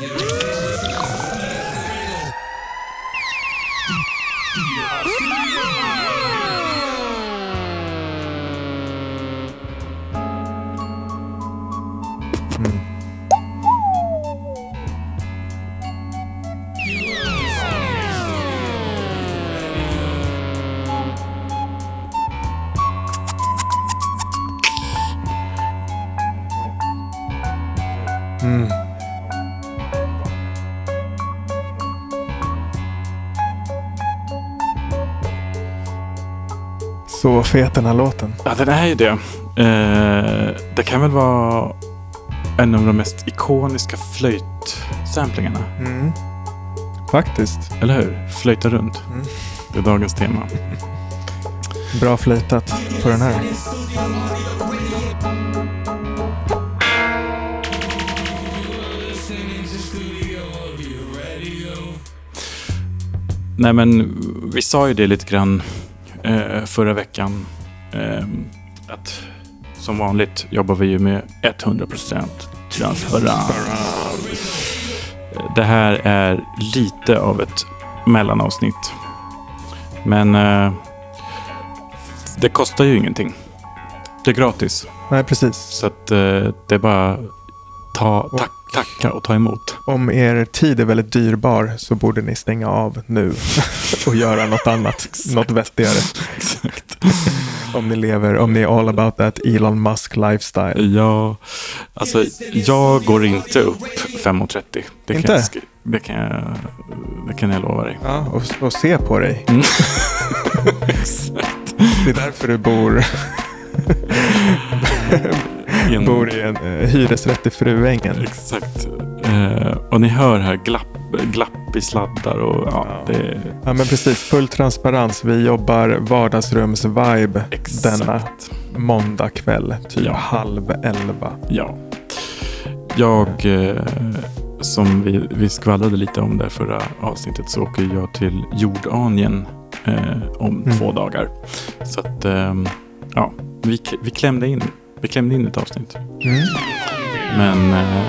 Mm. Så fet den här låten. Ja, den är ju det. Eh, det kan väl vara en av de mest ikoniska flöjtsamplingarna. Mm. Faktiskt. Eller hur? Flöjta runt. Mm. Det är dagens tema. Bra flöjtat på den här. Nej, men vi sa ju det lite grann förra veckan. Eh, att som vanligt jobbar vi ju med 100% transparens. Det här är lite av ett mellanavsnitt. Men eh, det kostar ju ingenting. Det är gratis. Nej, precis. Så att, eh, det är bara ta, tack, tacka och ta emot. Om er tid är väldigt dyrbar så borde ni stänga av nu och göra något annat, något vettigare. Exakt. Om ni lever, om ni är all about that Elon Musk lifestyle. Ja, alltså jag går inte upp 5.30. Det kan, Inte? jag, sk- det, kan jag, det kan jag lova dig. Ja, och, och se på dig. Mm. Det är därför du bor, bor i en eh, hyresrätt i Fruängen. Exakt. Eh, och ni hör här glapp, glapp i sladdar och ja, Ja. det Ja, men precis. Full transparens. Vi jobbar vardagsrums-vibe denna måndag kväll. Typ Ja. halv elva. Ja. Jag, eh, som vi, vi skvallrade lite om det förra avsnittet, så åker jag till Jordanien eh, om Mm. två dagar. Så att, ehm, ja, vi, vi, klämde in, vi klämde in ett avsnitt. Mm. Men eh,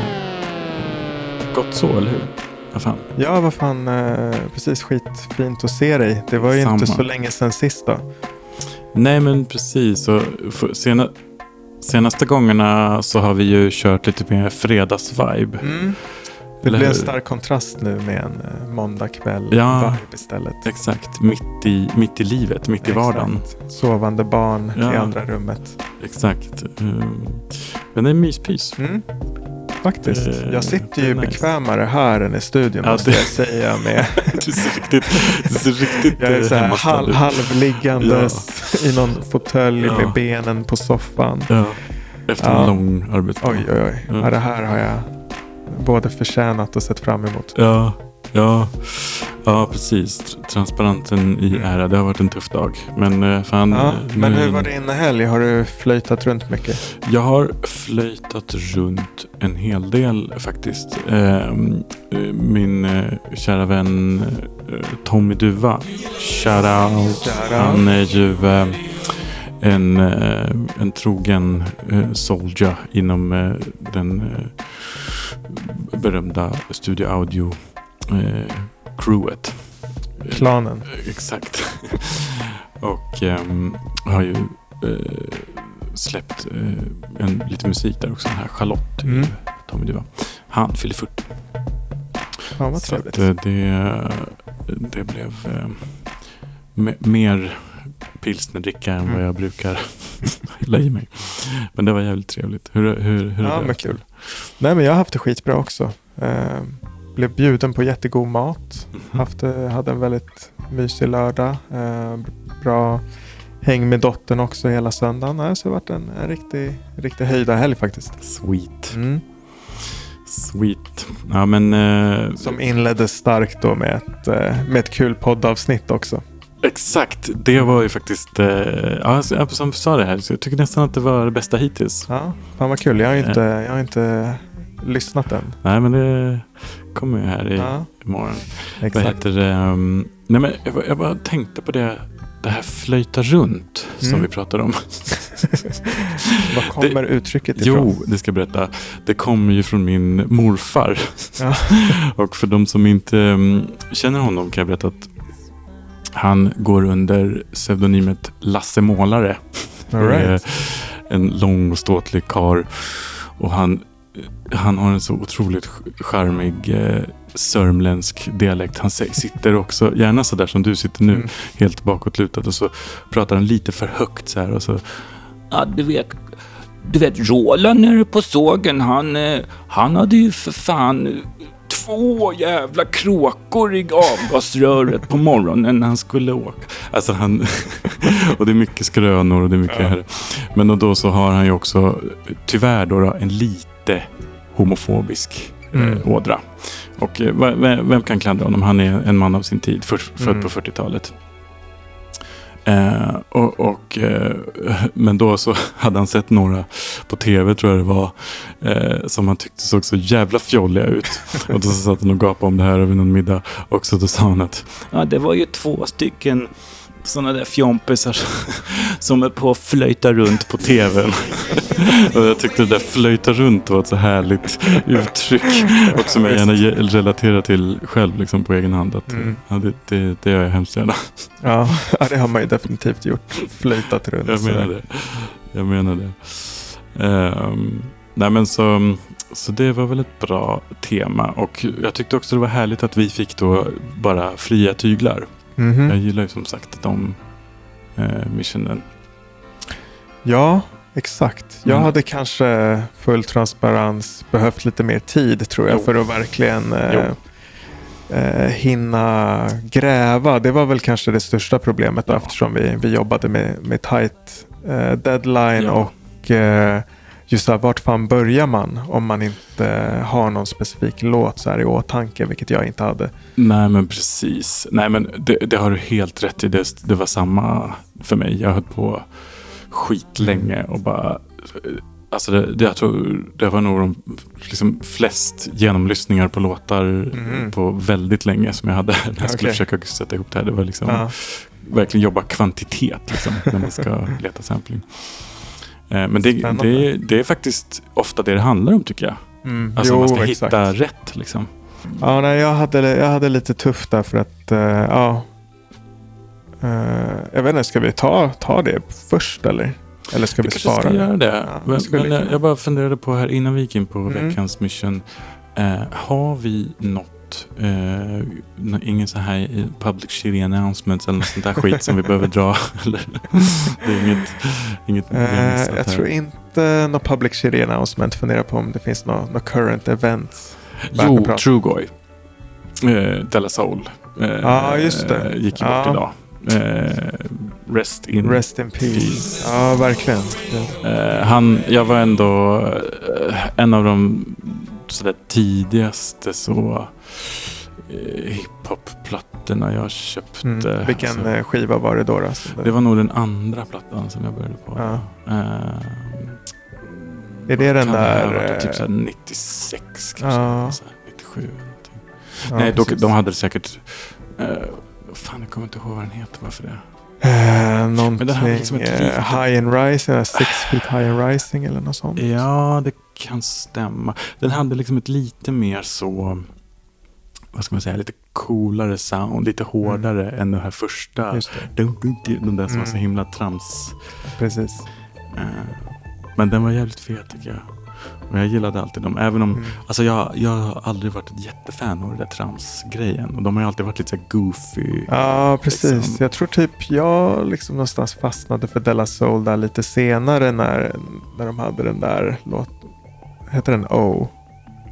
gott så, eller hur? Vad fan? Ja, vad fan. Eh, precis skitfint att se dig. Det var ju inte Samma. så länge sedan sist då. Nej, men precis. Och sena, senaste gångerna så har vi ju kört lite mer fredagsvibe. Mm. Det blir en stark kontrast nu med en eh, måndagkväll Ja. istället. Exakt, mitt i, mitt i livet, mitt i vardagen. Exakt. Sovande barn i Ja. andra rummet. Exakt. Um, men det är myspys. Mm. Faktiskt. Det- Jag sitter ju nice. bekvämare här än i studion Ja, måste det- jag säga. Med. Du ser riktigt, du ser riktigt Jag är eh, så här hemmastadd halv, halvliggandes i någon fåtölj Ja. med benen på soffan. Ja, efter Ja. en lång arbetsdag. Oj, oj, oj. Ja. Ja, det här har jag både förtjänat och sett fram emot. Ja, ja, ja, precis. Tr- Transparenten i ära. Det har varit en tuff dag. Men eh, fan. Ja, eh, men hur var din helg? Har du flöjtat runt mycket? Jag har flöjtat runt en hel del faktiskt. Ehm, eh, Min eh, kära vän Tommy Duva. Shout out. Shout out. Han är ju en, en trogen soldier inom den berömda Studio Audio crewet. Klanen. Exakt. Och ehm, har ju eh, släppt eh, en, lite musik där också. Den här Charlotte, Mm. Tommy Duva. Han fyller 40. Fan vad Så att, trevligt. eh, det, det blev eh, me- mer pilsnerdricka än vad Mm. jag brukar hälla i mig. Men det var jävligt trevligt. Hur, hur, hur är Ja, det? men kul. Nej, men jag har haft det skitbra också. Eh, blev bjuden på jättegod mat. Mhm. Haft, eh, hade en väldigt mysig lördag. Eh, bra häng med dottern också hela söndagen. Så det har varit en, en riktig, riktig höjda helg faktiskt. Sweet. Mm. Sweet. Ja, men... Eh, Som inleddes starkt då med ett, eh, med ett kul poddavsnitt också. Exakt, det var ju faktiskt, eh, ja, så- jag som sa det här, så jag tycker nästan att det var det bästa hittills. Ja, fan vad kul. Jag har ju inte, jag har inte lyssnat än. Nej men det kommer ju här i, Ja, imorgon. Vad exakt. heter det? um, nej men jag, jag bara tänkte på det, det här flöjta runt som Mm. vi pratade om. Var kommer uttrycket ifrån? Jo, det ska jag berätta. Det kommer ju från min morfar. Ja. och för de som inte mm, känner honom kan jag berätta att han går under pseudonymet Lasse Målare. All right. En lång och ståtlig kar Och han, han har en så otroligt ch- charmig eh, sörmländsk dialekt. Han sitter också, gärna så där som du sitter nu, Mm. helt bakåtlutad och så pratar han lite för högt så här och så Ja, du vet, du vet Roland nere på sågen, han, eh, han hade ju för fan två jävla kråkor i avgasröret på morgonen när han skulle åka. Alltså han, och det är mycket skrönor och det är mycket Ja. här. Men och då så har han ju också, tyvärr då en lite homofobisk Mm. eh, ådra. Och eh, vem kan klandra honom? Han är en man av sin tid, för, född Mm. på 40-talet. Eh, och, och, eh, men då så hade han sett några på tv tror jag det var. Eh, som han tyckte såg så jävla fjolliga ut. och då så satt han och gapade om det här över någon middag. Och så då sa han att Ja, det var ju två stycken sådana där fjompisar som är på att flöjta runt på tvn. och jag tyckte det där flöjta runt var ett så härligt uttryck. Och som jag gärna relaterar till själv liksom på egen hand. Att, Mm. ja, det, det, det gör jag hemskt gärna. Ja, det har man ju definitivt gjort. Flöjtat runt. Jag menar det. Jag menar det. Ehm, nej men så, så det var väl ett bra tema. Och jag tyckte också det var härligt att vi fick då bara fria tyglar. Mhm. Jag gillar ju som sagt de eh, missionen. Ja, exakt. Jag Mm. hade kanske full transparens behövt lite mer tid tror jag Jo. för att verkligen eh, eh, hinna gräva. Det var väl kanske det största problemet Ja. eftersom vi, vi jobbade med, med tight eh, deadline Ja. och eh, just så här, vart fan börjar man om man inte har någon specifik låt så här i åtanke, vilket jag inte hade. Nej men precis. Nej men det, det har du helt rätt i. Det, det var samma för mig. Jag höll på skitlänge och bara... Alltså det, det, jag tror det var nog de liksom flest genomlyssningar på låtar Mhm. på väldigt länge som jag hade när jag skulle Okej. försöka sätta ihop det här. Det var liksom Ja. verkligen jobba kvantitet liksom, när man ska leta sampling. Eh, Men det, det, det är faktiskt ofta det det handlar om tycker jag. Mm. Alltså man ska exakt. hitta rätt liksom. Ja, nej, jag, hade, jag hade lite tufft där för att, eh, ja. Eh, jag vet inte, ska vi ta, ta det först eller? Eller ska vi, Vi kanske spara ska det? göra det. Ja, men, men vi jag, jag bara funderade på här innan vi gick in på Mm. veckans mission. Eh, har vi något, eh, ingen så här eh, public shitty announcements eller något sånt där skit som vi behöver dra? Eller? Det är inget, inget Eh, jag tror inte något public shitty announcement. Fundera på om det finns något no current att Jo. Trugoy. Eh, Della Soul. Eh, Ja, just det. eh, Gick ju bort idag. Eh, rest in Rest in peace. peace. Ja, verkligen. Eh, han, jag var ändå eh, en av de sådär tidigaste så eh, hiphop-plattorna jag köpte. Mm. Vilken Alltså, eh, skiva var det då? då det var nog den andra plattan som jag började på. Ja. Eh, Är det den där, varit eh, Typ såhär 96 kanske. Ja. Så här 97 eller någonting. Ja, Nej, dock, de hade säkert... Uh, fan, jag kommer inte ihåg vad den heter. Varför det? Eh, någonting. den hade liksom eh, high and rising, eh, six feet high and rising eller något sånt. Ja, det kan stämma. Den hade liksom ett lite mer så... Vad ska man säga? Lite coolare sound. Lite hårdare än den här första. Dum, Den där som var så Mm. himla trams. precis. Eh, men den var jävligt fet tycker jag. Och jag gillade alltid dem. Även om... Mm. Alltså jag, jag har aldrig varit ett jättefan av den där trams-grejen. Och de har ju alltid varit lite så här goofy. Ja, precis. liksom. Jag tror typ jag liksom någonstans fastnade för Della Soul där lite senare när, när de hade den där låt. Heter den O?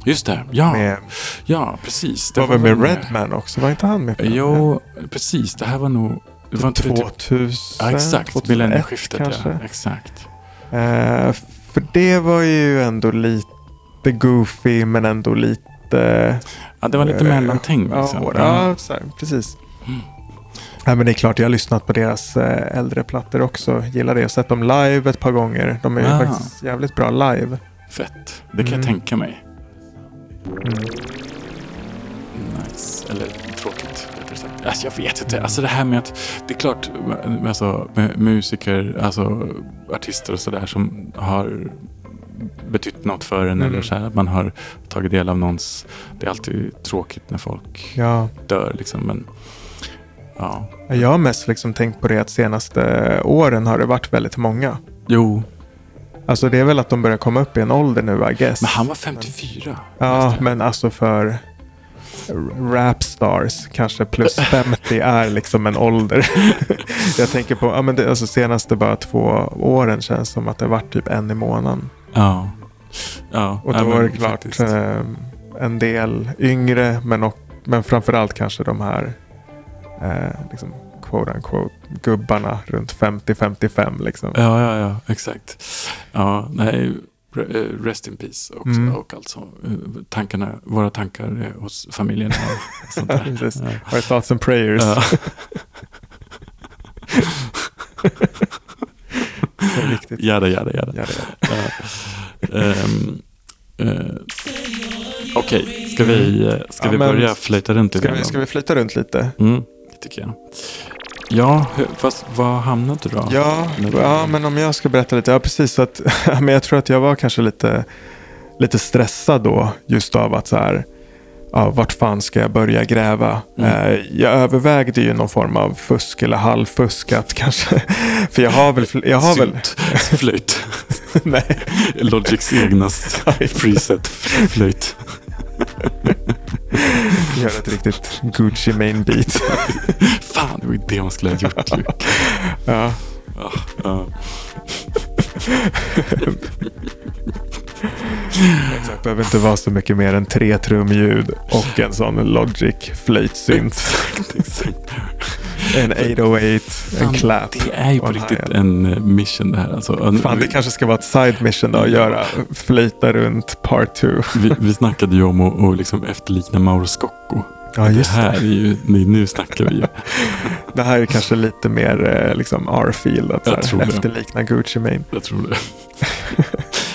Just det, ja. Med, Ja, precis. det var väl med Redman också? Var inte han med på den? Jo, precis. Det här var nog... Det var inte det typ 2000? Ja, exakt. 2001 Millennieskiftet, kanske? ja. Exakt. Eh, för det var ju ändå lite goofy men ändå lite... Ja, det var lite mellantänk. Ja, Liksom. ja, här, precis. Mm. Ja, men det är klart, jag har lyssnat på deras eh, äldre plattor också. Gillar det. Jag har sett dem live ett par gånger. De är ju Ah. faktiskt jävligt bra live. Fett. Det kan Mm. jag tänka mig. Mm. Nice. Eller tråkigt, rättare sagt. Alltså, jag vet inte. Alltså det här med att... Det är klart, alltså, med musiker, alltså artister och sådär som har betytt något för en. Mm. Eller så här, att man har tagit del av någons... Det är alltid tråkigt när folk Ja. dör liksom. Men ja, Jag har mest liksom tänkt på det att senaste åren har det varit väldigt många. jo. Alltså det är väl att de börjar komma upp i en ålder nu, I guess. Men han var 54. Ja, men alltså för rapstars, kanske plus 50 är liksom en ålder. jag tänker på, ja men det, alltså senaste bara två åren känns som att det varit typ en i månaden. Ja. ja. Och då är det klart faktiskt. eh, en del yngre, men, och, men framförallt kanske de här eh, liksom, quote unquote, gubbarna runt 50-55 liksom. Ja, ja, ja, exakt. Ja, nej, eh, rest in peace också. Mm. Och alltså, eh, tankarna, våra tankar är hos familjen. Och sånt där. Precis. Ja. Our thoughts and prayers. Ja. Det är viktigt. Jada, jada, jada. Ja, det är det. Ja. Ehm, eh, Okej, ska vi, eh, ska vi börja flöjta runt Ska vi, ska vi flytta runt lite? Mm, det tycker jag. Ja, fast var hamnade du då? Ja, ja, men om jag ska berätta lite. Ja, precis. Så att, men jag tror att jag var kanske lite, lite stressad då. Just av att så här, ja, vart fan ska jag börja gräva? Mm. Eh, jag övervägde ju någon form av fusk eller halvfusk. Kanske, för jag har väl, jag har väl, Synt, flöjt. nej. Logics egna preset flöjt. Gör ett riktigt Gucci main beat. Fan, det var ju det man skulle ha gjort. ja. Ja, ja. Exakt, behöver inte vara så mycket mer än tre trumljud och en sån Logic flöjtsynt. Exakt, exakt. En 808, en clap. Det är ju på riktigt en eh, mission det här. Alltså, Fan, det kanske ska vara ett side mission då, att göra flöjta runt part 2. vi, vi snackade ju om att, liksom efterlikna Mauro Scocco. Ja, det här det. är ju, nu, snackar vi ju. Det här är kanske lite mer eh, liksom R-feel, att Jag tror här, det. efterlikna Gucci Mane. Jag tror det.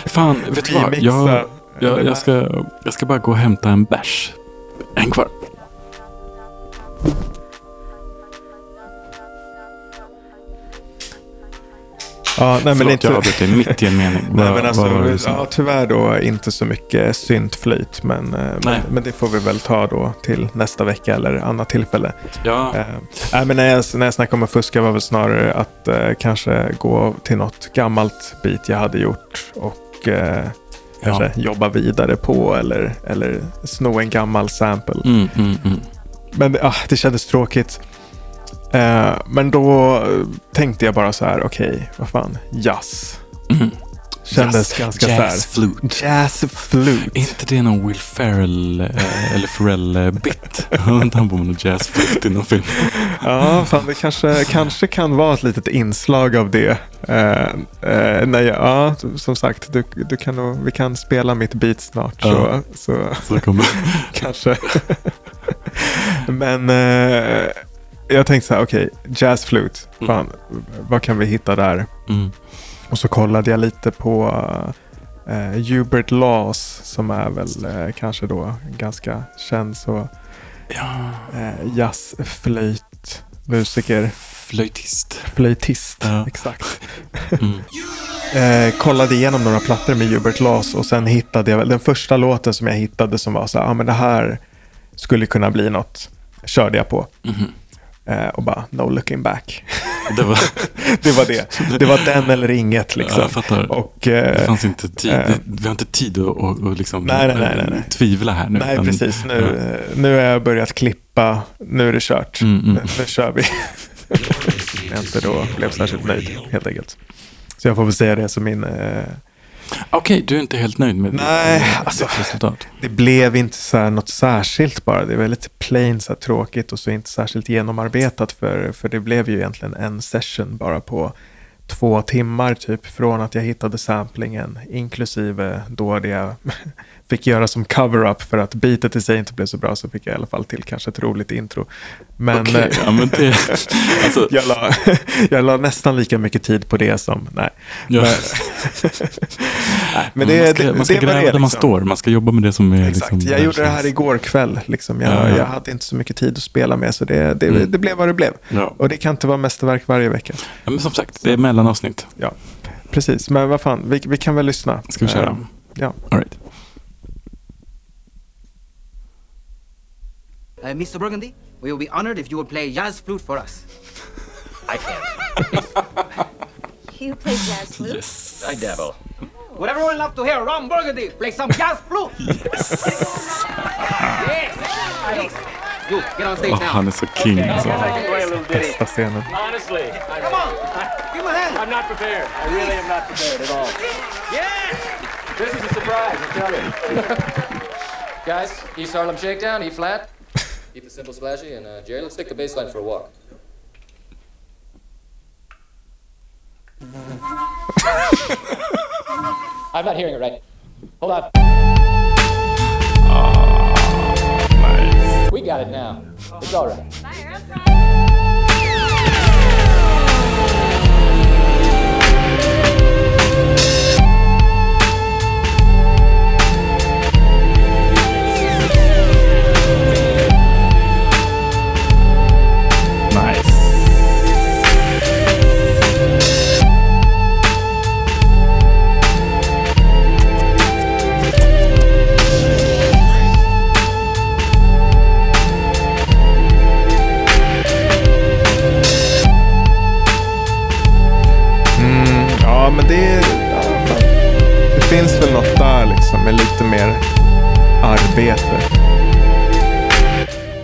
Fan, vet du vad? Jag, jag, jag, ska, jag ska bara gå och hämta en bärs. En kvar. Ja, nej, men Förlåt, inte... jag avbröt dig mitt i en mening. Nej, men alltså, var ja, tyvärr då inte så mycket syntflöjt. Men, eh, men, men det får vi väl ta då till nästa vecka eller annat tillfälle. ja, Eh, nej, men när, jag, när jag snackade om att fuska var väl snarare att eh, kanske gå till något gammalt beat jag hade gjort och eh, kanske jobba vidare på eller, eller sno en gammal sample. Mm, mm, mm. Men ah, det kändes tråkigt. Eh, men då eh, tänkte jag bara så här, okej, vad fan, jazz. Mm. Kändes Jazz- ganska jazz så här. flute. Jazz flute. Är inte det någon Will Ferrell eh, eller Ferrell-bit? Har inte han på med någon jazz flute i någon film? Ja, fan det kanske, kanske kan vara ett litet inslag av det. Eh, eh, nej, ja, som sagt, du, du kan nog, vi kan spela mitt beat snart. Ja. Så, så Så kommer... kanske. Men eh, jag tänkte så här, okej, jazz flute. Fan, vad kan vi hitta där? Mm. Och så kollade jag lite på eh, Hubert Laws som är väl eh, kanske då ganska känd så Ja, eh, jazzflöjt musiker. flöjtist. Flöjtist, Ja. exakt. Mm. Eh, kollade igenom några plattor med Hubert Laws och sen hittade jag väl den första låten som jag hittade som var så här, ah, men det här skulle kunna bli något. Körde jag på eh, och bara no looking back. Det var... det var det. Det var den eller inget liksom. Ja, jag fattar. Och, Det eh, fanns inte tid. eh. Vi har inte tid att, att, att liksom, Nej, nej, nej, nej, eh, tvivla här nu. nej, Men- precis. Nu, ja. eh, nu har jag börjat klippa. Nu är det kört. Mm, mm. Nu, nu kör vi. jag inte då blev särskilt nöjd helt enkelt. Så jag får väl säga det som min... Eh, Okej, du är inte helt nöjd med Nej, ditt, alltså- resultat? det blev inte så här något särskilt bara. Det var lite plain, så tråkigt och så inte särskilt genomarbetat. För, för det blev ju egentligen en session bara på två timmar typ. Från att jag hittade samplingen inklusive då det fick göra som cover-up för att beatet i sig inte blev så bra så fick jag i alla fall till kanske ett roligt intro. Men Okej, eh, ja, men det... Alltså, jag, la, jag la nästan lika mycket tid på det som, nej. ja. Men, Men det, man ska, det, man ska det gräva där man liksom. står. Man ska jobba med det som är... Exakt, Liksom, jag gjorde det här känns. igår kväll. Liksom. Jag, Ja, ja. jag hade inte så mycket tid att spela med, så det, det, Mm. det blev vad det blev. Och det kan inte vara mästerverk varje vecka. ja, men som sagt, det är mellanavsnitt. Ja, precis. Men vad fan, vi, vi kan väl lyssna. Ska vi köra? Eh, ja. All right. Uh, Mr. Burgundy, we will be honored if you would play jazz flute for us. I can. You play jazz flute? Yes. I dabble. Would everyone love to hear Ron Burgundy play some jazz flute? Yes. yes. Please. You, get on stage Åh, now. han är så king. Alltså. I can play a. Bästa scenen. Honestly, I, Come on. Give him a hand. I'm not prepared. I really am not prepared at all. Yes. This is a surprise, I tell you. Guys, East Harlem Shakedown, E flat. Keep it simple, splashy, and uh, Jerry, let's take the bass line for a walk. I'm not hearing it right. Hold on. We got it now. It's all right.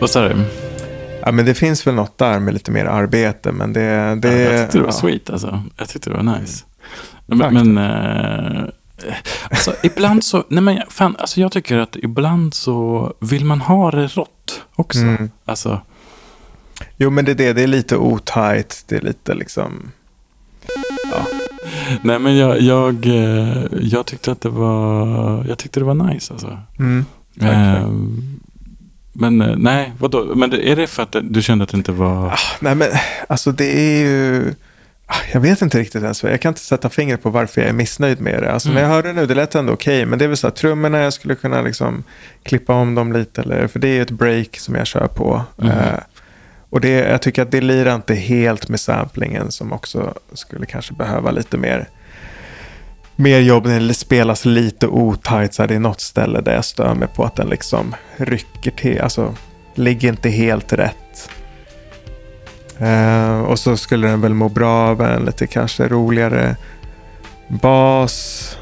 Sa du? Ja, men det finns väl något där med lite mer arbete, men det... det jag tyckte det var ja. sweet alltså. Jag tyckte det var nice. Tack. Men, men eh, alltså, ibland så, nej men fan, alltså jag tycker att ibland så vill man ha det rått också. Mm. Alltså, Jo, men det är det. Det är lite otajt. Det är lite liksom... nej men jag, jag, eh, jag tyckte att det var, jag tyckte det var nice alltså. Mm. Eh, men eh, nej, vadå? Men det- är det för att du kände att det inte var... Nej, men alltså det är ju... Ah, Jag vet inte riktigt ens. Jag kan inte sätta fingret på varför jag är missnöjd med det. Alltså när jag hörde nu, det lät ändå okej. men det är väl så att trummorna, jag skulle kunna liksom klippa om dem lite. Eller, för det är ju ett break som jag kör på. Mhm. Eh, och det, jag tycker att det lirar inte helt med samplingen som också skulle kanske behöva lite mer mer jobb när det spelas lite otajt. Så här, det är något ställe där jag stör mig på att den liksom rycker till. Alltså, ligger inte helt rätt. Eh, och så skulle den väl må bra av en lite kanske roligare bas.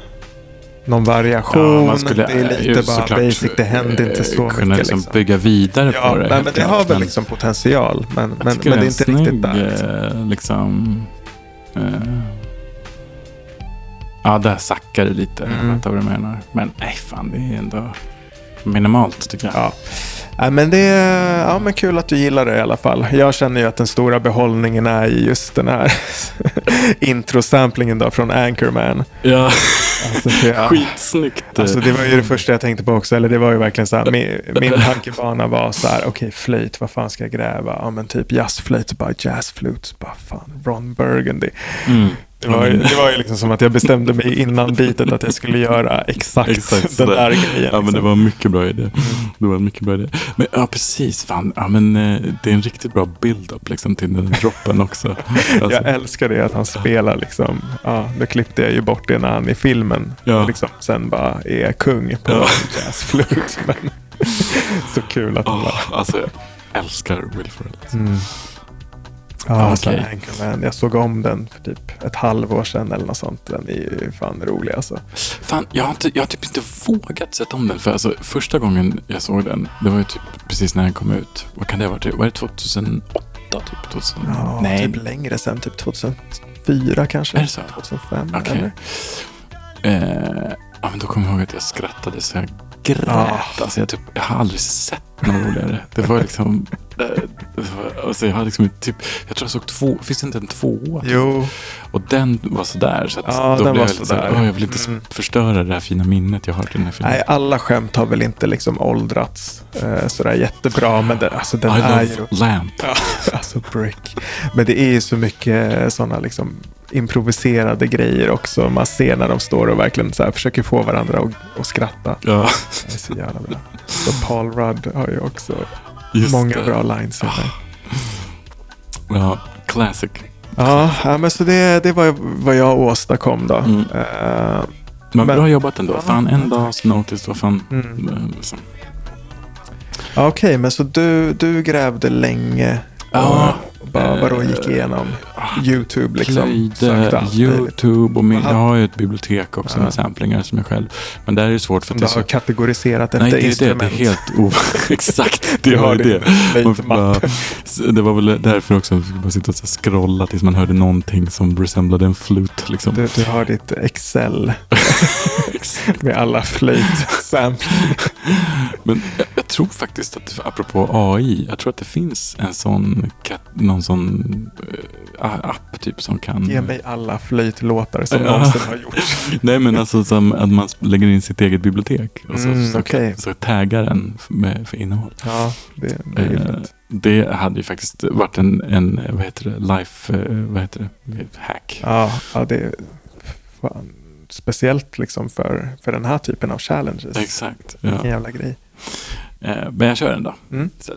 Någon variation. det är lite bara såklart, basic. Det händer inte så eh, mycket. Kunna liksom liksom. bygga vidare Ja, på det. nej, men det har väl liksom potential. Men, men, men det är inte snygg, riktigt där. Liksom. eh, liksom eh, ja, där sackar det lite. Mm. Jag fattar vad du menar. Men nej, fan, det är ändå minimalt tycker jag. Ja. Nej, men det är ja, men kul att du gillar det i alla fall. Jag känner ju att den stora behållningen är i just den här introsamplingen då från Anchorman. Ja, Alltså, för jag, skitsnyggt. alltså, det var ju det första jag tänkte på också. Eller det var ju verkligen så här. Min, min tankebana var så här. Okej, flöjt. Vad fan ska jag gräva? Ja, men typ jazzflöjt. Bara jazzflute. Bara fan, Ron Burgundy. Mm. Det var, ju, det var ju liksom som att jag bestämde mig innan bitet att jag skulle göra exakt, Exakt den där grejen. Ja, men det liksom. var en mycket bra idé. Det var en mycket bra idé. Men ja, precis. Fan, ja, men, eh, det är en riktigt bra build-up liksom, till den droppen också. Alltså, Jag älskar det att han spelar liksom. Ja, nu klippte jag ju bort det när han i filmen Ja. liksom, sen bara är kung på Ja. jazzflute. Men så kul att han bara... åh, alltså, jag älskar Will Ferrell. Alltså. Mm. Ja, Okej. Anchorman. Jag såg om den för typ ett halvår sedan eller något sånt. Den är ju fan rolig alltså. Fan, jag har, inte, jag har typ inte vågat sätta om den. För alltså, första gången jag såg den, det var ju typ precis när den kom ut. Vad kan det ha varit? Var det 2008? Typ 2000? Ja, Nej, typ längre sen. Typ 2004 kanske. Är det så? 2005 Okej. eller? Eh, ja, men då kommer jag ihåg att jag skrattade så jag grät. Ah. Alltså, jag, typ, jag har aldrig sett något roligare. Det var liksom... eh, alltså, jag, har liksom typ, jag tror jag såg två, finns det inte en tvåa? Jo, Och den var sådär. Så Ja, då den blev var jag lite sådär. såhär, "Åh, jag vill inte Mm. förstöra det här fina minnet jag har till den här filmen. nej, alla skämt har väl inte liksom åldrats eh, sådär jättebra. Men den, alltså, den I är love ju... Lamp. Ja, alltså brick. Men det är ju så mycket sådana liksom improviserade grejer också. Man ser när de står och verkligen så försöker få varandra att skratta. Ja, Det är så jävla bra. Så Paul Rudd har ju också just många det. bra lines. där. Ja, classic. Ja, ja, men så det, det var vad jag åstadkom då. Mm. Eh, Men, Men- bra jobbat ändå. Ja, Fan, en dags notice. Vad fan. Mm. eh, Liksom. Okej, men så du, du grävde länge Ja, bara, vadå, gick eh, igenom YouTube liksom? Plöjde. YouTube och min, jag har ju ett bibliotek också Ja. med samplingar som jag själv. Men där är det svårt för att det är så... kategoriserat efter Nej, det är det. instrument. Det är helt o... Exakt, det var har ju det. Bara- Det var väl därför också att man sitta och så här scrolla tills man hörde någonting som resemblade en flut. Liksom. Du, du har ditt Excel med alla flöjtsamplingar. Men jag, jag tror faktiskt att, apropå AI, jag tror att det finns en sån, någon sån eh, app typ som kan... Ge mig alla flöjtlåtar som någonsin har gjorts. Nej men alltså som att man lägger in sitt eget bibliotek och så, Mm, så, okej. så taggar den med, för innehåll. Ja, det, det är ju Eh, det hade ju faktiskt varit en, en vad heter det, life, eh, vad heter det, hack. Ja, ja, det är fan, speciellt liksom för, för den här typen av challenges. Exakt. Vilken Ja. jävla grej. Eh, men jag kör den då. Mm. Så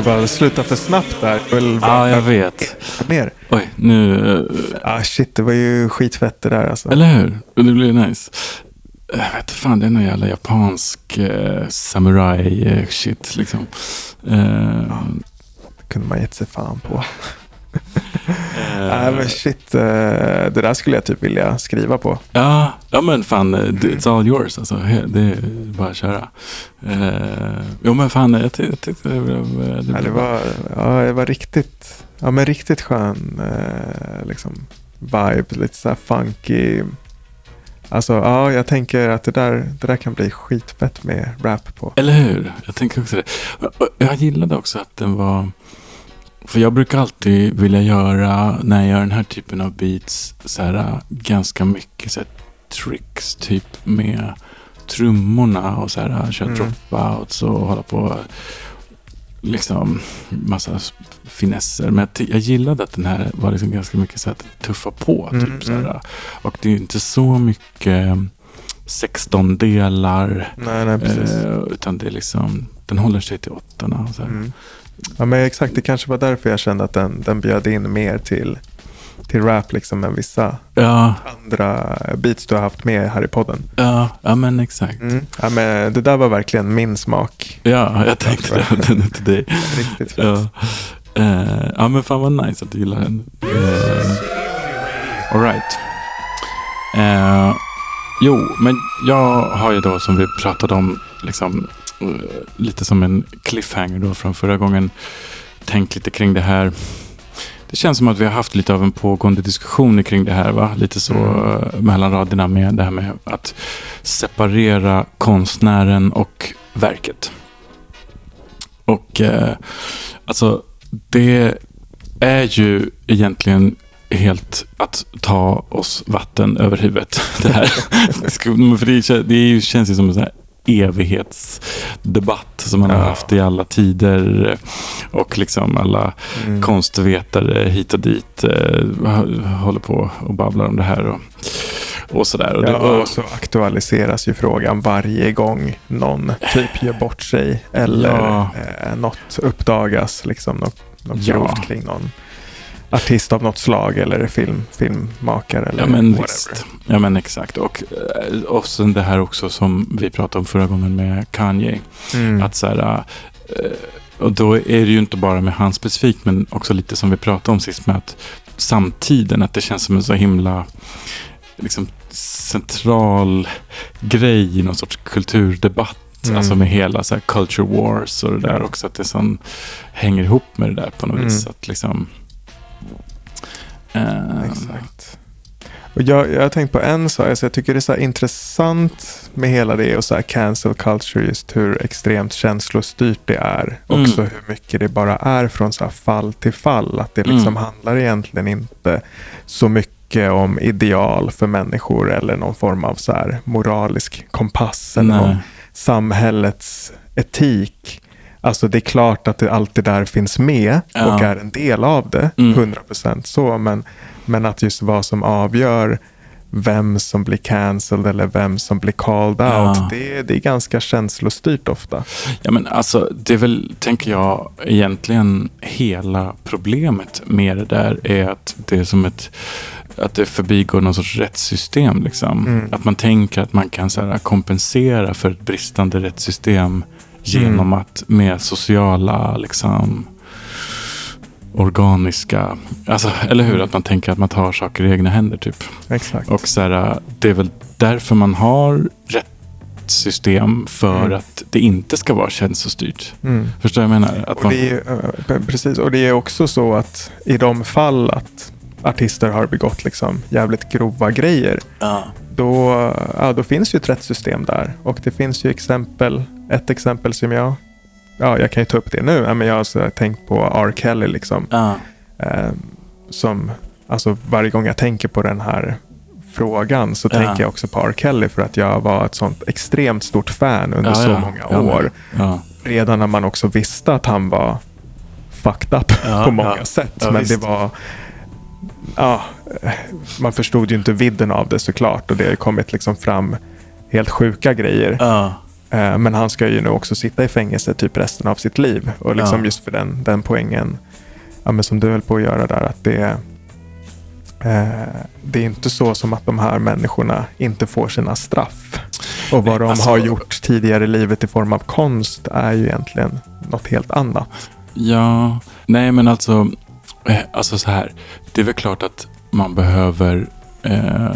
Jag bara slutar för snabbt där. Ja, jag vet. mer. Oj, nu... eh, Ah, shit, det var ju skitfett det där alltså. Eller hur? Det blir nice. Jag vet fan, det är någon jävla japansk eh, samurai eh, shit liksom. Eh, Det kunde man gett sig fan på. Eh, Nej men shit, eh, det där skulle jag typ vilja skriva på. ja, ja, men fan, eh, it's all yours alltså. Det är bara att köra. Jo, men fan, jag ty- jag tyckte det var... Det, Ja, det, var, ja, det var riktigt, ja, men riktigt skön liksom, vibe, lite så här funky. Alltså ja, jag tänker att det där, det där kan bli skitfett med rap på. Eller hur? Jag tänker också det. Jag gillade också att den var... För jag brukar alltid vilja göra, när jag gör den här typen av beats, så här, ganska mycket så här, tricks typ med trummorna och så här, köra Mm. dropouts och hålla på liksom massa finesser. Men jag, jag gillade att den här var liksom ganska mycket så här, tuffa på. Typ, Mm, så här. mm. Och det är inte så mycket 16 delar Nej, nej. Eh, utan det är liksom, den håller sig till åttorna. Så. Mm. Ja men exakt, det kanske var därför jag kände att den, den bjöd in mer till, till rap liksom än vissa Ja, andra beats du har haft med här i podden. ja, ja, men exakt. Mm. Ja, men det där var verkligen min smak. Ja, jag tänkte det. Den är till dig. Riktigt fett. Ja. Eh, ja, men fan vad nice att du gillar den. Uh, Alright. Uh, jo, men jag har ju då som vi pratade om, liksom, eh, lite som en cliffhanger då från förra gången, tänkt lite kring det här. det känns som att vi har haft lite av en pågående diskussion kring det här. Va? Lite så Mm. eh, mellan raderna med det här med att separera konstnären och verket. Och eh, alltså det är ju egentligen helt att ta oss vatten över huvudet. Det här. Det, känns ju som en sån här evighetsdebatt som man har Ja. haft i alla tider. Och liksom alla Mm. konstvetare hit och dit eh, håller på och babblar om det här. Och, och sådär. Och Ja, och, så aktualiseras ju frågan varje gång någon typ gör bort sig eller Ja. eh, något uppdagas, liksom något, något Ja. kring någon artist av något slag eller film, filmmakare eller Ja men whatever. visst. Ja men exakt. Och, eh, och sen det här också som vi pratade om förra gången med Kanye. Mm. Att så här, eh, och då är det ju inte bara med han specifikt men också lite som vi pratade om sist med att samtiden, att det känns som en så himla liksom, central grej i någon sorts kulturdebatt. Mm. Alltså med hela så här, culture wars och det där också. Att det som hänger ihop med det där på något Mm. vis. Att liksom, eh, Exakt. Och jag, jag har tänkt på en sak, alltså jag tycker det är så här intressant med hela det och så här cancel culture, just hur extremt känslostyrt det är. Mm. Också hur mycket det bara är från så här fall till fall. Att det liksom Mm. handlar egentligen inte så mycket om ideal för människor eller någon form av så här moralisk kompass eller samhällets etik. Alltså det är klart att det alltid där finns med Ja. och är en del av det, Mm. 100% så, men, men att just vad som avgör vem som blir cancelled eller vem som blir called Ja. out, det, det är ganska känslostyrt ofta. Ja men alltså det är väl, tänker jag, egentligen hela problemet med det där är att det är som ett att det förbigår någon sorts rättssystem. Liksom. Mm. Att man tänker att man kan så här, kompensera för ett bristande rättssystem genom att med sociala liksom, organiska, alltså, eller hur? Att man tänker att man tar saker i egna händer typ. Exakt. Och så här, det är väl därför man har rättssystem för Mm. att det inte ska vara känslostyrt. Mm. Förstår du vad jag menar? Att Och det, är, eh, precis, och det är också så att i de fall att artister har begått liksom jävligt grova grejer, ja. då, ja, då finns ju ett rättssystem där. Och det finns ju exempel, ett exempel som jag, ja, jag kan ju ta upp det nu, men jag har så tänkt på R. Kelly liksom. Ja. Eh, som, alltså varje gång jag tänker på den här frågan så Ja. tänker jag också på R. Kelly för att jag var ett sånt extremt stort fan under Ja, så ja. många år. Redan när man också visste att han var fucked up på många sätt. Men visst. det var, ja, man förstod ju inte vidden av det såklart och det har ju kommit liksom fram helt sjuka grejer. Ja. Eh, Men han ska ju nu också sitta i fängelse typ resten av sitt liv. Och liksom Ja. just för den, den poängen ja, men som du höll på att göra där. Att det, eh, det är inte så som att de här människorna inte får sina straff. Och vad Nej, de alltså- har gjort tidigare i livet i form av konst är ju egentligen något helt annat. Ja, nej men alltså, eh, alltså så här. Det är väl klart att man behöver eh,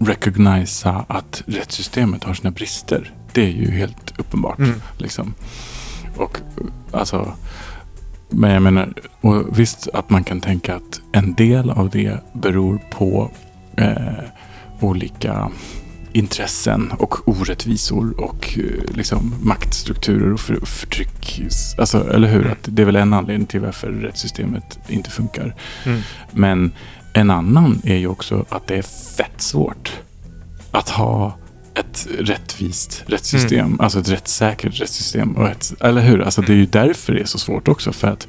recognisa att rättssystemet har sina brister. Det är ju helt uppenbart. Mm. Liksom. Och alltså, men jag menar, och visst att man kan tänka att en del av det beror på eh, olika intressen och orättvisor och eh, liksom maktstrukturer och för, förtryck. Alltså, eller hur? Att det är väl en anledning till varför rättssystemet inte funkar. Mm. Men en annan är ju också att det är fett svårt att ha ett rättvist rättssystem. Mm. Alltså ett rättssäkert rättssystem. Och ett, eller hur? Alltså det är ju därför det är så svårt också. För att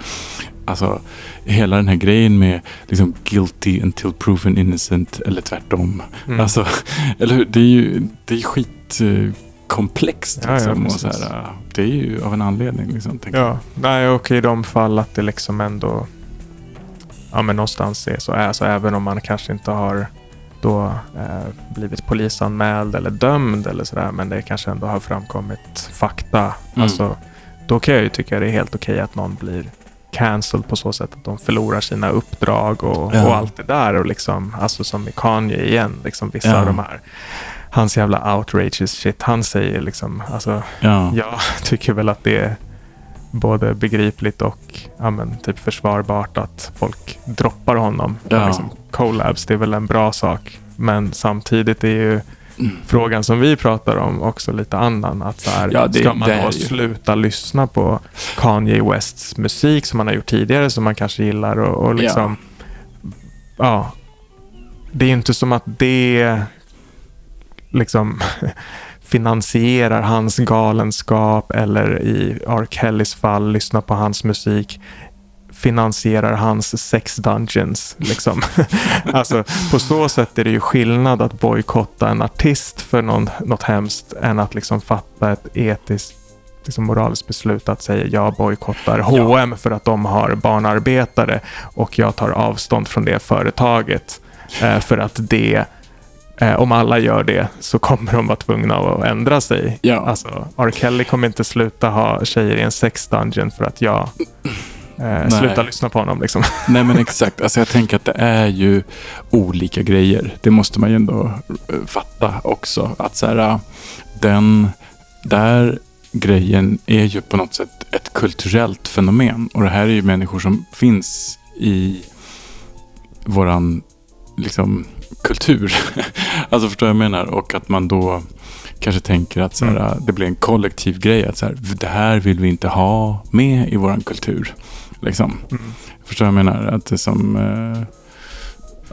alltså, hela den här grejen med liksom, guilty until proven innocent eller tvärtom. Mm. Alltså, eller hur? Det är ju det är skitkomplext. Ja, ja, Liksom, och precis. så här, det är ju av en anledning. Liksom, jag. Ja, nej och i de fall att det liksom ändå ja, men någonstans är så. Alltså, även om man kanske inte har då eh, blivit polisanmäld eller dömd eller sådär. Men det kanske ändå har framkommit fakta. Mm. Alltså, då kan jag ju tycka det är helt okej att någon blir cancelled på så sätt att de förlorar sina uppdrag och, Ja. och allt det där. Och liksom, alltså som i Kanye igen, liksom vissa Ja. av de här hans jävla outrageous shit han säger liksom, alltså Ja. jag tycker väl att det både begripligt och ja, men, typ försvarbart att folk droppar honom. Ja. Liksom, collabs, det är väl en bra sak. Men samtidigt är ju Mm. frågan som vi pratar om också lite annan. Att så här, Ja, det- ska man då sluta lyssna på Kanye Wests musik som man har gjort tidigare som man kanske gillar och, och liksom ja. Det är inte som att det liksom finansierar hans galenskap eller i R. Kellys fall lyssna på hans musik finansierar hans sex dungeons. Liksom. alltså, på så sätt är det ju skillnad att bojkotta en artist för någon, något hemskt än att liksom fatta ett etiskt liksom moraliskt beslut att säga jag bojkottar H&M för att de har barnarbetare och jag tar avstånd från det företaget eh, för att det eh, om alla gör det så kommer de vara tvungna att ändra sig. Ja. Alltså, R. Kelly kommer inte sluta ha tjejer i en sex dungeon för att jag eh, slutar lyssna på honom. Liksom. Nej men exakt, alltså jag tänker att det är ju olika grejer. Det måste man ju ändå eh, fatta också. Att så här, äh, den där grejen är ju på något sätt ett kulturellt fenomen. Och det här är ju människor som finns i våran liksom, kultur. alltså förstår jag vad jag menar? Och att man då kanske tänker att så här, äh, det blir en kollektiv grej. Att så här, det här vill vi inte ha med i våran kultur. Liksom. Förstår jag vad jag menar? Att det som... Eh,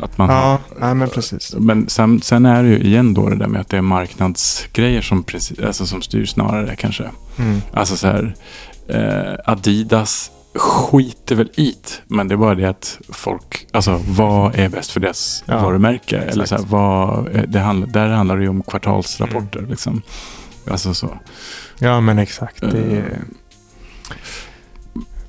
att man har, Ja, nej, men precis. men sen, sen är det ju igen då det där med att det är marknadsgrejer som, preci- alltså som styr snarare kanske. Mm. Alltså så här, eh, Adidas skiter väl i men det är bara det att folk, alltså vad är bäst för deras Ja, varumärke? Eller exakt. så här, vad, eh, det handlar, där handlar det ju om kvartalsrapporter Mm. liksom. Alltså så. Ja, men exakt. Är...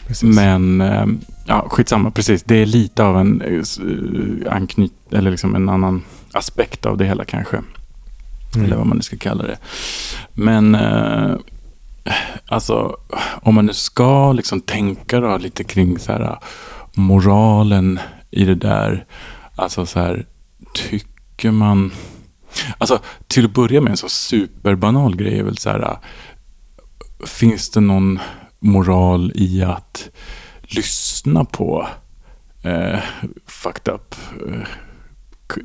Precis. Men, eh, ja, skitsamma, precis. Det är lite av en eh, anknyt, eller liksom en annan aspekt av det hela kanske. Mm. Eller vad man nu ska kalla det. Men, alltså, om man nu ska liksom tänka då lite kring så här, moralen i det där. Alltså så här, tycker man... Alltså, till att börja med en så superbanal grej är väl så här, finns det någon moral i att lyssna på eh, fucked up eh,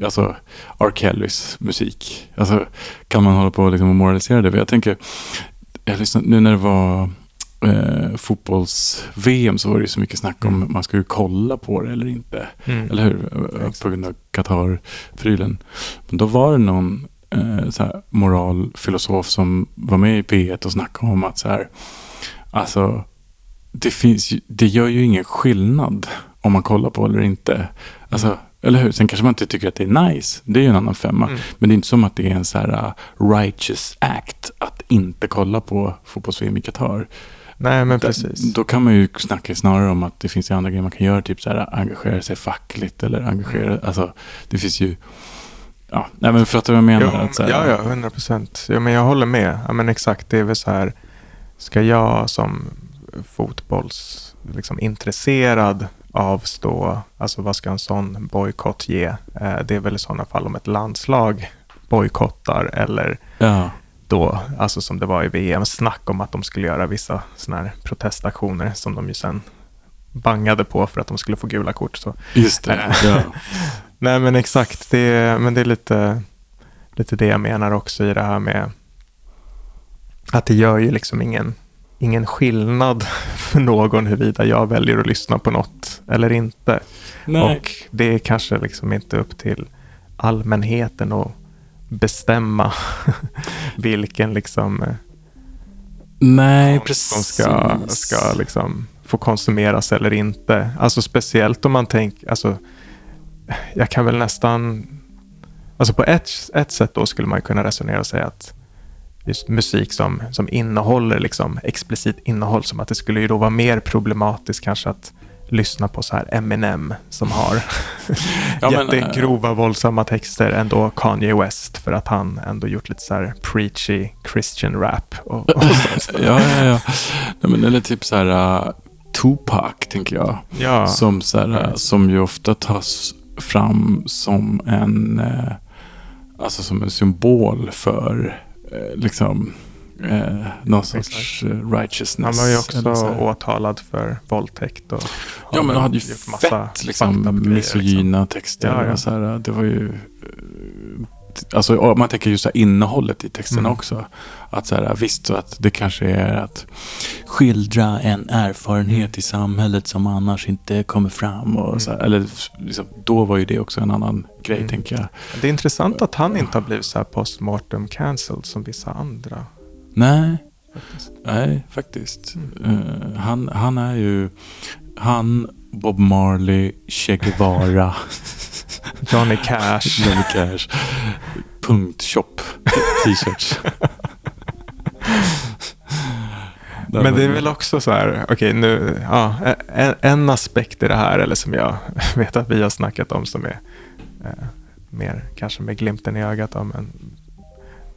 alltså R. Kellys musik. Alltså kan man hålla på liksom och moralisera det? För Jag tänker, jag lyssnade, nu när det var eh, fotbolls-VM så var det ju så mycket snack om man skulle kolla på det eller inte. Mm. Eller hur? På grund av Qatar-prylen. Men då var det någon eh, så här, moralfilosof som var med i P1 och snackade om att så här, alltså, det, finns det gör ju ingen skillnad om man kollar på eller inte. Alltså, eller hur? Sen kanske man inte tycker att det är nice. Det är ju en annan femma. Mm. Men det är inte som att det är en så här uh, righteous act att inte kolla på fotbolls-VM i Qatar. Nej, men precis. Då kan man ju snacka snarare om att det finns ju andra grejer man kan göra. Typ så här engagera sig fackligt eller engagera. Alltså det finns ju. Ja, nej, men fattar du vad jag menar? Jo, Att så här, ja, ja, 100 procent. Ja, men jag håller med. Ja, men exakt, det är väl så här. Ska jag som fotbolls liksom, intresserad avstå, alltså vad ska en sån bojkott ge? Eh, det är väl i sådana fall om ett landslag bojkottar eller Ja, då, alltså som det var i VM, snack om att de skulle göra vissa sådana här protestaktioner som de ju sen bangade på för att de skulle få gula kort. Så. just det. Ja. Nej men exakt, det är, men det är lite, lite det jag menar också i det här med att det gör ju liksom ingen, ingen skillnad för någon huruvida jag väljer att lyssna på något eller inte. Nej. Och det är kanske liksom inte upp till allmänheten att bestämma vilken liksom eh, Nej, precis. som ska, ska liksom få konsumeras eller inte. Alltså speciellt om man tänker, alltså jag kan väl nästan, alltså på ett, ett sätt då skulle man kunna resonera och säga att just musik som, som innehåller liksom explicit innehåll som att det skulle ju då vara mer problematiskt kanske att lyssna på så här Eminem som har Ja, men, eh, jättegrova våldsamma texter än då Kanye West för att han ändå gjort lite så här preachy Christian rap och, och ja, ja, ja. Nej, men, eller typ så här uh, Tupac, tänker jag. Ja, Som, så här, Ja. som ju ofta tas fram som en, eh, alltså som en symbol för liksom eh, någon sorts eh, righteousness. Han var ju också åtalad för våldtäkt. Och Ja, men han hade ju fett liksom, grejer, misogyna texter. Ja, ja. Och så här, det var ju... Alltså, man tänker just innehållet i texterna Mm. också. Att så här, visst, så att det kanske är att skildra en erfarenhet i samhället som annars inte kommer fram. Och så här, eller liksom, då var ju det också en annan grej, Mm. tänker jag. Det är intressant att han inte har blivit så här postmortem cancelled som vissa andra. Nej, Faktiskt. nej, faktiskt. Eh, han, han är ju... Han, Bob Marley, Che Guevara. Johnny Cash. Johnny Cash. Punkt shop t-shirts. Men det är väl också så här, okej nu, ja, en, en aspekt i det här, eller som jag vet att vi har snackat om som är eh, mer kanske med glimten i ögat. Då, men,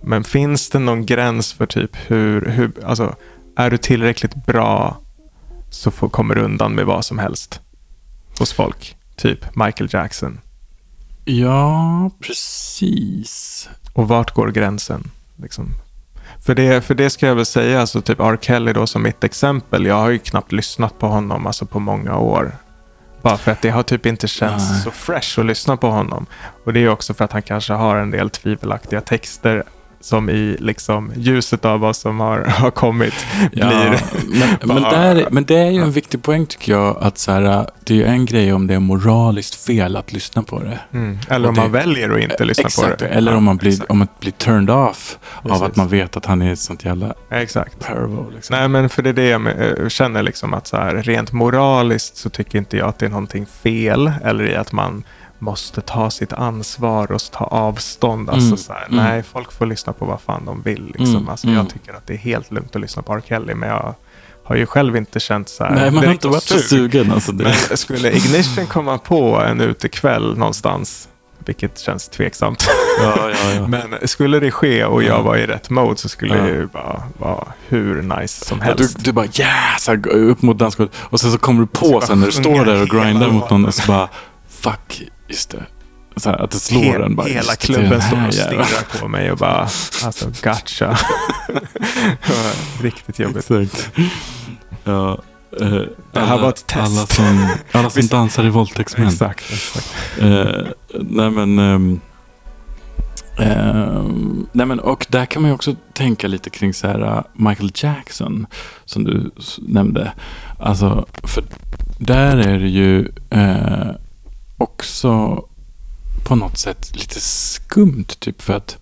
men finns det någon gräns för typ hur, hur alltså är du tillräckligt bra så får, kommer du undan med vad som helst hos folk? Typ Michael Jackson. Ja, precis. Och vart går gränsen? Liksom? För, det, för det ska jag väl säga, alltså typ R. Kelly då som mitt exempel. Jag har ju knappt lyssnat på honom alltså på många år. Bara för att det har typ inte känts Nej. så fresh att lyssna på honom. Och det är också för att han kanske har en del tvivelaktiga texter som i liksom ljuset av vad som har, har kommit Ja, blir... men, men, där, men det är ju en viktig poäng tycker jag. Att så här, det är ju en grej om det är moraliskt fel att lyssna på det. Mm. Eller om det- man väljer att inte lyssna exakt, på det. Eller Ja, om man blir, exakt. om man blir turned off av Precis. att man vet att han är ett sånt jävla Exakt. pervo. Liksom. Nej, men för det är det jag eh, känner liksom att så här, rent moraliskt så tycker inte jag att det är någonting fel eller i att man måste ta sitt ansvar och ta avstånd. Alltså Mm, så här, mm. Nej, folk får lyssna på vad fan de vill. Liksom. Mm, Alltså, mm. Jag tycker att det är helt lugnt att lyssna på R. Kelly, men jag har ju själv inte känt så här. Nej, man har inte varit så sug. sugen. Alltså, det. Men skulle Ignition komma på en utekväll någonstans, vilket känns tveksamt, ja, ja, ja. men skulle det ske och jag Ja. var i rätt mode så skulle det ju bara vara hur nice som Ja, du, helst. du bara yeah, så här, gå upp mot dansgolvet. Och sen så kommer du på sen när du står där och grindar mot någon och så bara fuck, just det. Så här, att det slår Hel- en bara. hela klubben står och stirrar på mig och bara, alltså gotcha. Riktigt jobbigt. Exakt. Ja, eh, Det här var ett test. Alla som, alla som dansar i våldtäktsmän. Exakt, exakt. Eh, nej men... ehm, ehm, nej men och där kan man ju också tänka lite kring så här uh, Michael Jackson. Som du nämnde. Alltså, för där är det ju också på något sätt lite skumt. Typ för att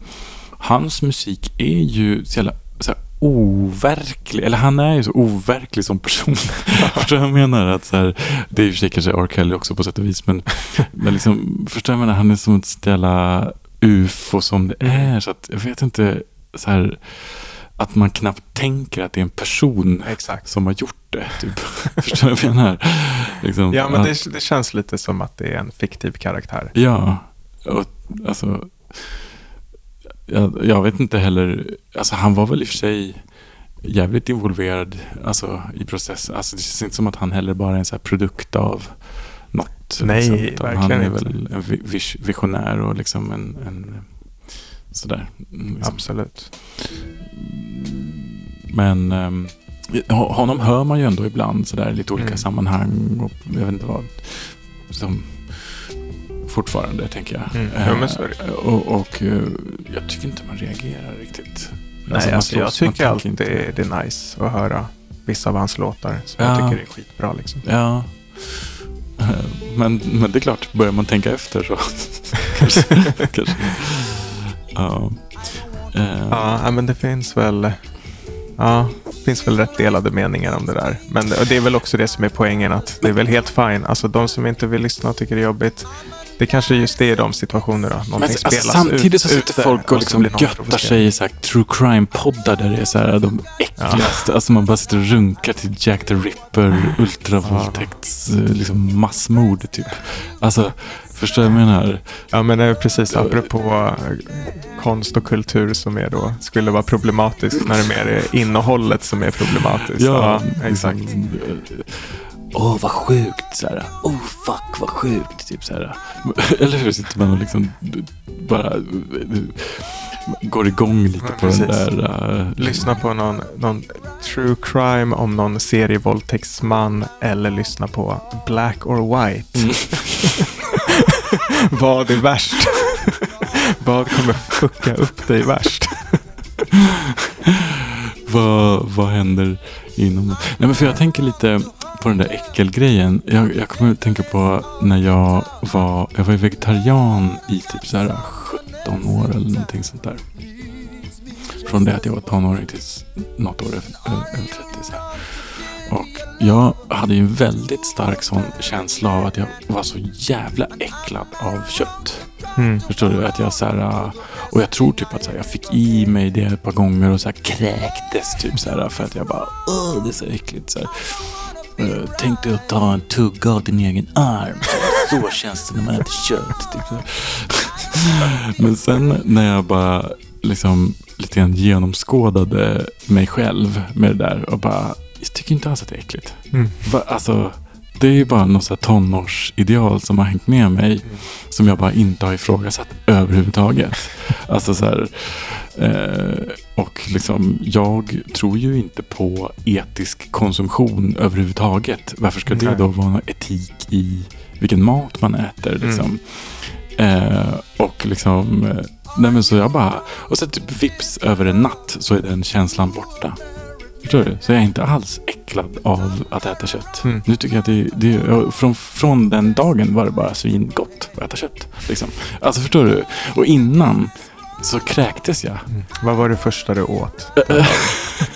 hans musik är ju så jävla så här, overklig. Eller han är ju så overklig som person. Förstår vad jag menar? Att så här, det är i och för sig kanske R. Kelly också på sätt och vis. Men, men liksom, förstår jag menar? Han är som ett jävla ufo som det är. Så att jag vet inte. Så här, att man knappt tänker att det är en person Exakt. som har gjort det. Typ. Förstår du vad jag menar? Liksom, Ja, men att- det, det känns lite som att det är en fiktiv karaktär. Ja, och alltså... Jag, jag vet inte heller... Alltså han var väl i och för sig jävligt involverad alltså, i processen. Alltså, det känns inte som att han heller bara är en så produkt av något. Nej, Han verkligen är inte. väl en vi- vis- visionär och liksom en... en sådär. mm, Liksom. Absolut. Men ho- honom hör man ju ändå ibland sådär i lite olika Mm. sammanhang. Och jag vet inte vad. Som fortfarande tänker jag. Mm. Eh, Jo, men så är det. och och eh, jag tycker inte man reagerar riktigt. Nej, man alltså, jag tycker alltid inte. det, är nice att höra vissa av hans låtar. Som Ja. jag tycker är skitbra liksom. Ja. Eh, Men, men det är klart, börjar man tänka efter så kanske. kanske. Ja. Ja, ja, men det finns väl... Ja, det finns väl rätt delade meningar om det där. Men det, och det är väl också det som är poängen att det är väl helt fine. Alltså de som inte vill lyssna och tycker det är jobbigt. Det kanske just är i de situationer då. Någonting Men alltså, spelas samtidigt ut, så sitter ute folk och så liksom göttar sig i så här true crime-poddar där det är så här de äckligaste. Alltså man bara sitter och runkar till Jack the Ripper, ultravåldtäkts, eh, liksom massmord typ. Alltså, förstår du vad jag menar? Ja, men det är precis apropå konst och kultur som är då skulle vara problematiskt när det mer är innehållet som är problematiskt. exakt. liksom, eh, Åh, vad sjukt. Så här. Oh, fuck, vad sjukt. Typ så här. Eller hur? Sitter man och liksom bara... går igång lite Ja, på den precis. där... eh, Lyssna på någon, någon true crime om någon serievåldtäktsman eller lyssna på Black or White. Mm. Vad är värst? Vad kommer fucka upp dig värst? vad, vad händer inom... Nej, men för jag tänker lite på den där äckelgrejen. Jag, jag kommer att tänka på när jag var, jag var ju vegetarian i typ så här 17 år eller någonting sånt där. Från det att jag var tonåring tills något år efter, över 30. Så här. Och jag hade ju en väldigt stark sån känsla av att jag var så jävla äcklad av kött. Mm. Förstår du? Att jag så här, och jag tror typ att så här, jag fick i mig det ett par gånger och så här kräktes typ så här för att jag bara Åh, det är så äckligt. Så här. Uh, tänk dig att ta en tugga av din egen arm. Så, känns det när man äter kött. Typ. Men sen när jag bara liksom lite grann genomskådade mig själv med det där och bara jag tycker inte alls att det är äckligt. Mm. Alltså, det är ju bara något så tonårsideal som har hängt med mig. Som jag bara inte har ifrågasatt överhuvudtaget. alltså så här, eh, och liksom, jag tror ju inte på etisk konsumtion överhuvudtaget. Varför ska det Nej. då vara någon etik i vilken mat man äter? Liksom? Eh, och liksom, eh, nej men så jag bara, och så typ vips över en natt så är den känslan borta. Förstår du? Så jag är inte alls äcklad av att äta kött. Mm. Nu tycker jag att det, det från, från den dagen var det bara svingott att äta kött. Liksom. Alltså förstår du? Och innan så kräktes jag. Vad var det första du åt?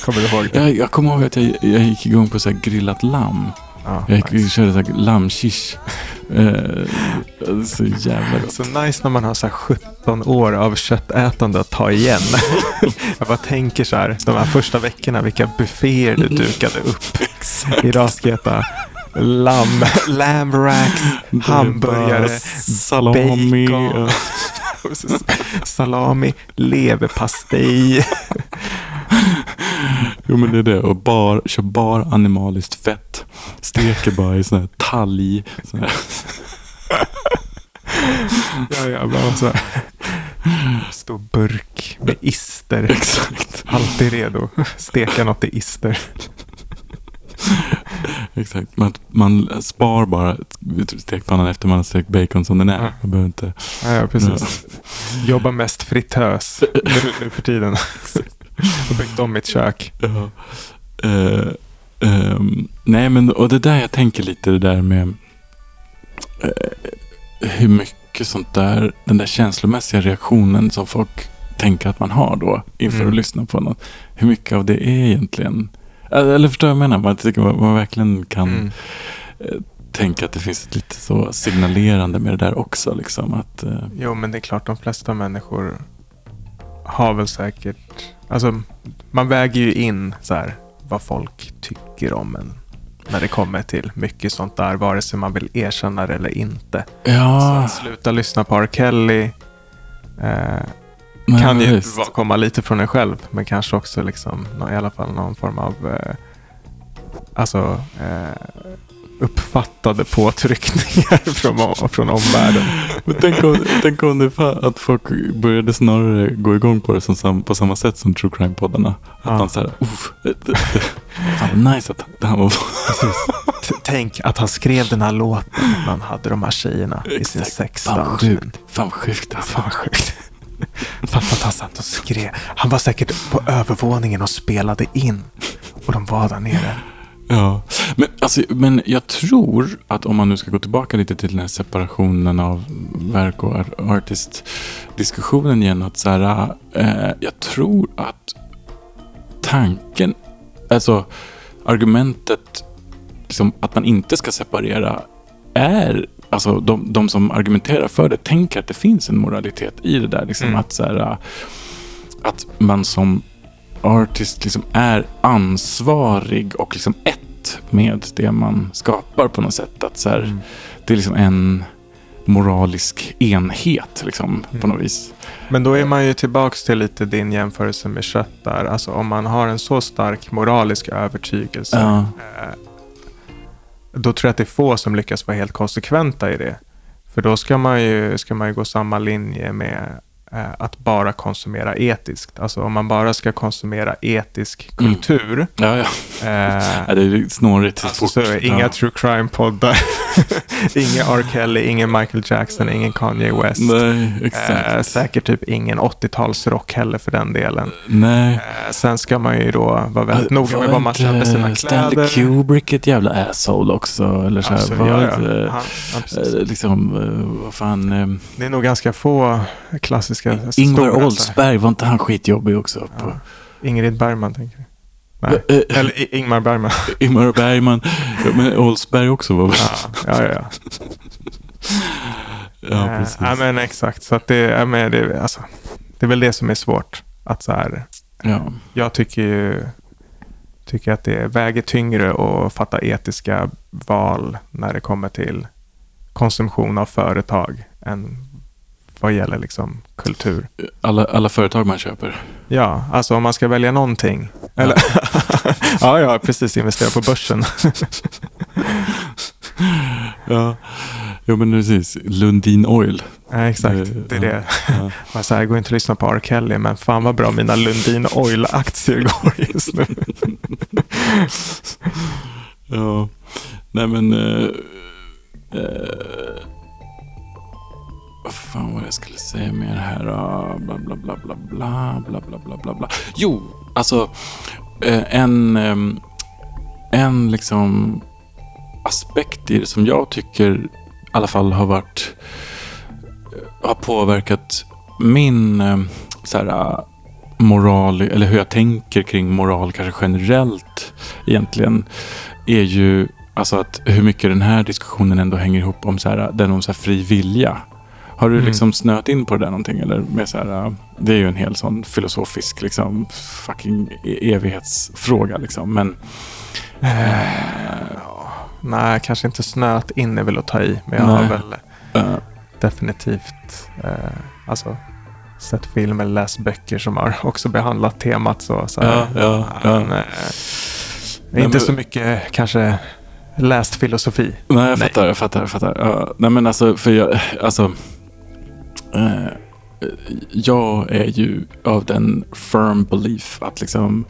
Kommer du ihåg det? Jag, jag kommer ihåg att jag, jag gick igång på så grillat lamm. Ja, Jag nice. körde så här lammkish. Eh, så jävla gott. Så nice när man har så här 17 år av köttätande att ta igen. jag bara tänker så här, de här första veckorna, vilka bufféer du dukade upp. Idag ska jag äta lamm, lamb racks, hamburgare, salami. bacon, salami, leverpastej. Jo men det är det. Och bar, kör bara animaliskt fett. Steker bara i sån här talg. Sån här. Ja, ja, bara så här. Stor burk med ister. Exakt. Alltid redo. Steka något i ister. Exakt. Man, man spar bara stekpannan efter man har stekt bacon som den är. Ja. Man behöver inte... Ja, ja precis. Jobbar mest fritös nu, nu för tiden. Har byggt om mitt kök. Ja. Eh, ehm, nej men och det där jag tänker lite det där med eh, hur mycket sånt där, den där känslomässiga reaktionen som folk tänker att man har då inför Mm. att lyssna på något. Hur mycket av det är egentligen, eller förstår jag vad jag menar? Man, tycker man, man verkligen kan Mm. tänka att det finns ett lite så signalerande med det där också. Liksom, att, eh, Jo, men det är klart de flesta människor har väl säkert... Alltså, man väger ju in så här, vad folk tycker om en när det kommer till mycket sånt där, vare sig man vill erkänna det eller inte. Så ja, att sluta lyssna på R. Kelly eh, nej, kan ju visst. komma lite från en själv, men kanske också liksom, i alla fall någon form av eh, alltså, eh, uppfattade påtryckningar från, från omvärlden. Men tänk om, tänk om det var att folk började snarare gå igång på det som, på samma sätt som true crime-poddarna. Att Ja. man såhär, fan vad nice att det här var... Tänk att han skrev den här låten när han hade de här tjejerna i sin Exakt. sex Fan sjukt. Fan sjukt alltså. Fan sjukt. Fatta att han satt och skrev. Han var säkert på övervåningen och spelade in. Och de var där nere. Ja, men, alltså, men jag tror att om man nu ska gå tillbaka lite till den här separationen av verk och artist-diskussionen igen. Att så här, eh, jag tror att tanken, alltså argumentet liksom, att man inte ska separera är, alltså de, de som argumenterar för det tänker att det finns en moralitet i det där. Liksom, Mm. att, så här, att man som artist liksom är ansvarig och liksom ett med det man skapar på något sätt. Att så här, Mm. Det är liksom en moralisk enhet liksom, på Mm. något vis. Men då är man ju tillbaks till lite din jämförelse med kött där. Alltså om man har en så stark moralisk övertygelse. Ja. Då tror jag att det är få som lyckas vara helt konsekventa i det. För då ska man ju, ska man ju gå samma linje med att bara konsumera etiskt. Alltså om man bara ska konsumera etisk kultur. Ja, ja. Eh, ja det är snårigt alltså, så är inga ja. true crime-poddar. ingen R. Kelly, ingen Michael Jackson, ingen Kanye West. Nej, exakt. Eh, säkert typ ingen 80-talsrock heller för den delen. Nej. Eh, sen ska man ju då vara väldigt noga med vad man köper sina Stanley kläder. Kubrick ett jävla asshole också? Eller så här, Alltså, var ja, ja. Han, ja, eh, liksom, eh, vad fan. eh, Det är nog ganska få klassiska Ingvar stora, Oldsberg, var inte han skitjobbig också? Ja. Ingrid Bergman tänker du? Nej. Eh, Eller Ingmar Bergman. Ingmar Bergman. Men Oldsberg också var väl? Ja, ja, ja. ja. Ja, Eh, precis. Ja, men exakt. Så att det, ja, men det, alltså, det är väl det som är svårt. Att så här, Ja. jag tycker ju tycker att det väger tyngre att fatta etiska val när det kommer till konsumtion av företag än vad gäller liksom kultur. Alla, alla företag man köper. Ja, alltså om man ska välja någonting. Eller, ja, ja, precis. Investera på börsen. Ja, jo men precis. Lundin Oil. ja, exakt, det är det. Man så här, jag går inte att lyssna på R. Kelly, men fan vad bra mina Lundin Oil-aktier går just nu. Ja, nej men... Eh, eh, vad fan var det jag skulle säga mer här? Bla, bla, bla, bla, bla, bla, bla, bla, bla, bla. Jo, alltså eh, en, en liksom aspekt i det som jag tycker i alla fall har varit eh, har påverkat min så här, ah, moral, eller hur jag tänker kring moral kanske generellt egentligen, är ju alltså att hur mycket den här diskussionen ändå hänger ihop om så här, den om så här fri vilja. Har du Mm. liksom snöat in på det där någonting? Eller med så här, eh, det är ju en hel sån filosofisk liksom, fucking e- evighetsfråga. Liksom. Men Nej, kanske inte snöat in är väl att ta i, men jag har Nej. väl eh, definitivt eh, alltså, sett film eller läst böcker som har också behandlat temat så. så här. Ja, ja, ja. Men, eh, Nej, inte men- så mycket kanske läst filosofi. Nej, jag fattar, jag fattar, jag fattar. Ja, nej, men alltså, för jag, alltså. Eh, jag är ju av den firm belief att liksom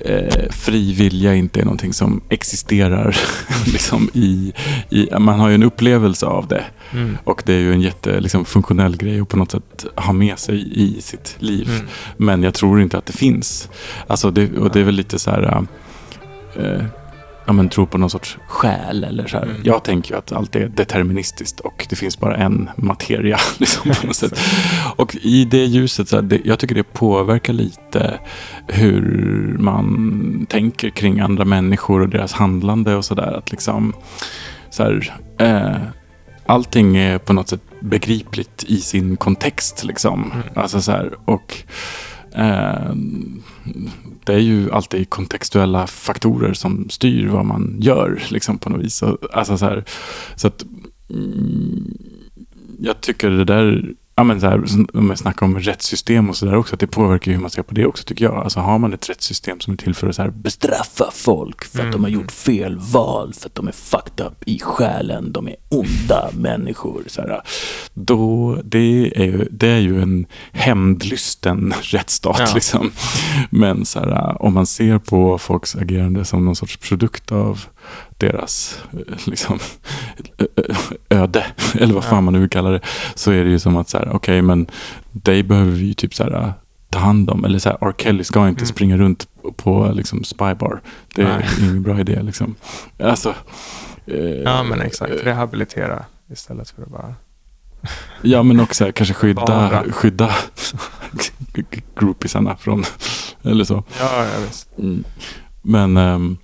eh, fri vilja inte är någonting som existerar liksom i, i, man har ju en upplevelse av det. Och det är ju en jätte liksom, funktionell grej att på något sätt ha med sig i sitt liv. Mm. Men jag tror inte att det finns. Alltså det, och det är väl lite så här... Eh, ja, men tro på någon sorts själ eller så här. Mm. Jag tänker ju att allt är deterministiskt och det finns bara en materia. Liksom, på något sätt. Och i det ljuset, så här, det, jag tycker det påverkar lite hur man tänker kring andra människor och deras handlande och sådär. Liksom, så här, eh, allting är på något sätt begripligt i sin kontext. Liksom. Alltså så här, och Ehm, det är ju alltid kontextuella faktorer som styr vad man gör liksom, på något vis. Alltså, så, här, så att mm, jag tycker det där Ja, men så här, om jag snackar om rättssystem och sådär också, att det påverkar hur man ser på det också tycker jag. Alltså har man ett rättssystem som är till för att så här, bestraffa folk för att de har gjort fel val, för att de är fucked up i själen, de är onda människor. Så här, då, det är, ju, det är ju en hämndlysten rättsstat. Ja. Liksom. Men så här, om man ser på folks agerande som någon sorts produkt av deras eh, liksom, ö- öde, eller vad fan man nu vill kalla det, så är det ju som att så här, okej, men dig behöver vi ju typ så här ta hand om, eller så här, R. Kelly ska inte springa runt på liksom spybar. Det är ingen bra idé liksom. Alltså, eh, Ja, men exakt. Rehabilitera istället för att bara... Ja, men också här, kanske skydda, Bara. skydda groupisarna från, eller så. Ja, ja visst. Mm. Men, ehm,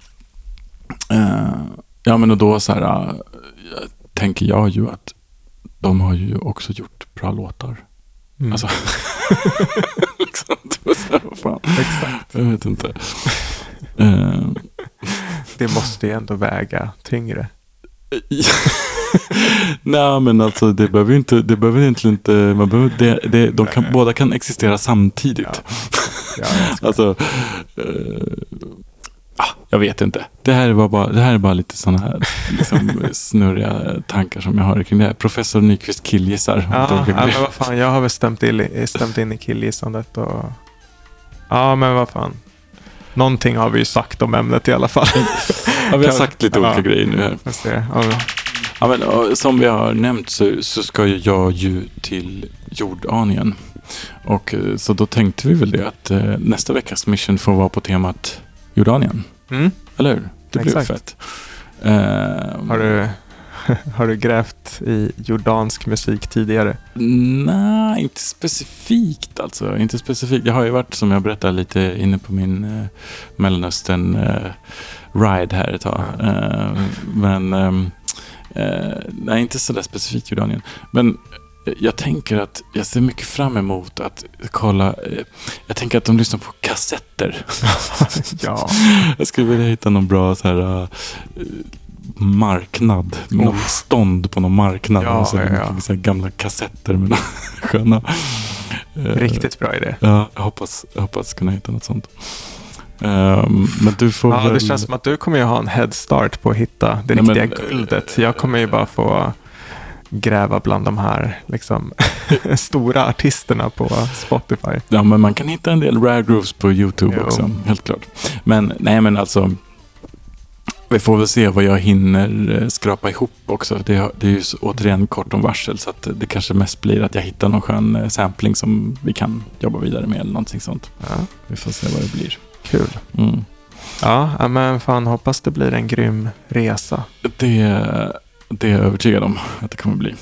eh, ja men och då så här, eh, tänker jag ju att de har ju också gjort bra låtar. Mm. Alltså, liksom, här, vad fan. Exakt. Jag vet inte. Eh, Det måste ju ändå väga tyngre. Nej men alltså det behöver ju inte, det behöver egentligen inte, man behöver, det, det, de kan, båda kan existera samtidigt. Ja, ska- Alltså, eh, Jag vet inte. Det här var bara, det här är bara lite sådana här liksom, snurriga tankar som jag har kring det här. Professor Nyqvist killgissar. Ja, ja, men vad fan, jag har väl stämt i- stämt in i killgissandet och... Ja, men vad fan. Någonting har vi ju sagt om ämnet i alla fall. ja, vi har sagt lite Ja. olika grejer nu här. Ja, Ja, men, som vi har nämnt så, så ska ju jag ju till Jordanien. Och eh, så då tänkte vi väl det att eh, nästa veckas mission får vara på temat Jordanien. Mm. Eller hur? Det blir Exakt. fett. Eh, Har, du, har du grävt i jordansk musik tidigare? Nej, inte specifikt alltså. Inte specifikt. Jag har ju varit, som jag berättade, lite inne på min eh, Mellanöstern eh, ride här ett tag. Eh, men eh, nej, inte sådär specifikt Jordanien. Men jag tänker att jag ser mycket fram emot att kolla. Eh, jag tänker att de lyssnar på kassetter. ja. Jag skulle vilja hitta någon bra så här, eh, marknad. Oh. stånd på någon marknad. Ja, och så, ja, ja. så här gamla kassetter med sköna. eh, Riktigt bra idé. Ja, jag hoppas, jag hoppas kunna hitta något sånt. Ehm, men du får Ja, väl... det känns som att du kommer ju ha en head start på att hitta det Nej, men, riktiga guldet. Jag kommer ju bara få gräva bland de här liksom, stora artisterna på Spotify. Ja, men man kan hitta en del rare grooves på YouTube Jo. också. Helt klart. Men nej, men alltså. Vi får väl se vad jag hinner eh, skrapa ihop också. Det, har- det är ju återigen kort om varsel så att det kanske mest blir att jag hittar någon skön eh, sampling som vi kan jobba vidare med eller någonting sånt. Ja, Vi får se vad det blir. kul. Mm. Ja, ja, men fan hoppas det blir en grym resa. Det, det är jag övertygad om att det kommer bli.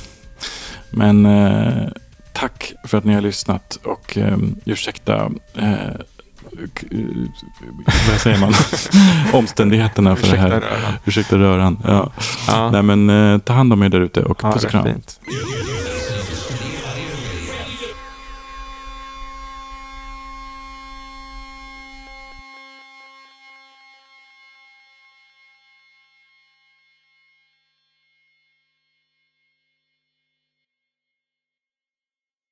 Men eh, tack för att ni har lyssnat och eh, ursäkta eh, vad säger man? Omständigheterna för Ursäkta det här. röran. Ursäkta röran. Ja. Ja, Nej men eh, ta hand om er där ute och ha puss och kram.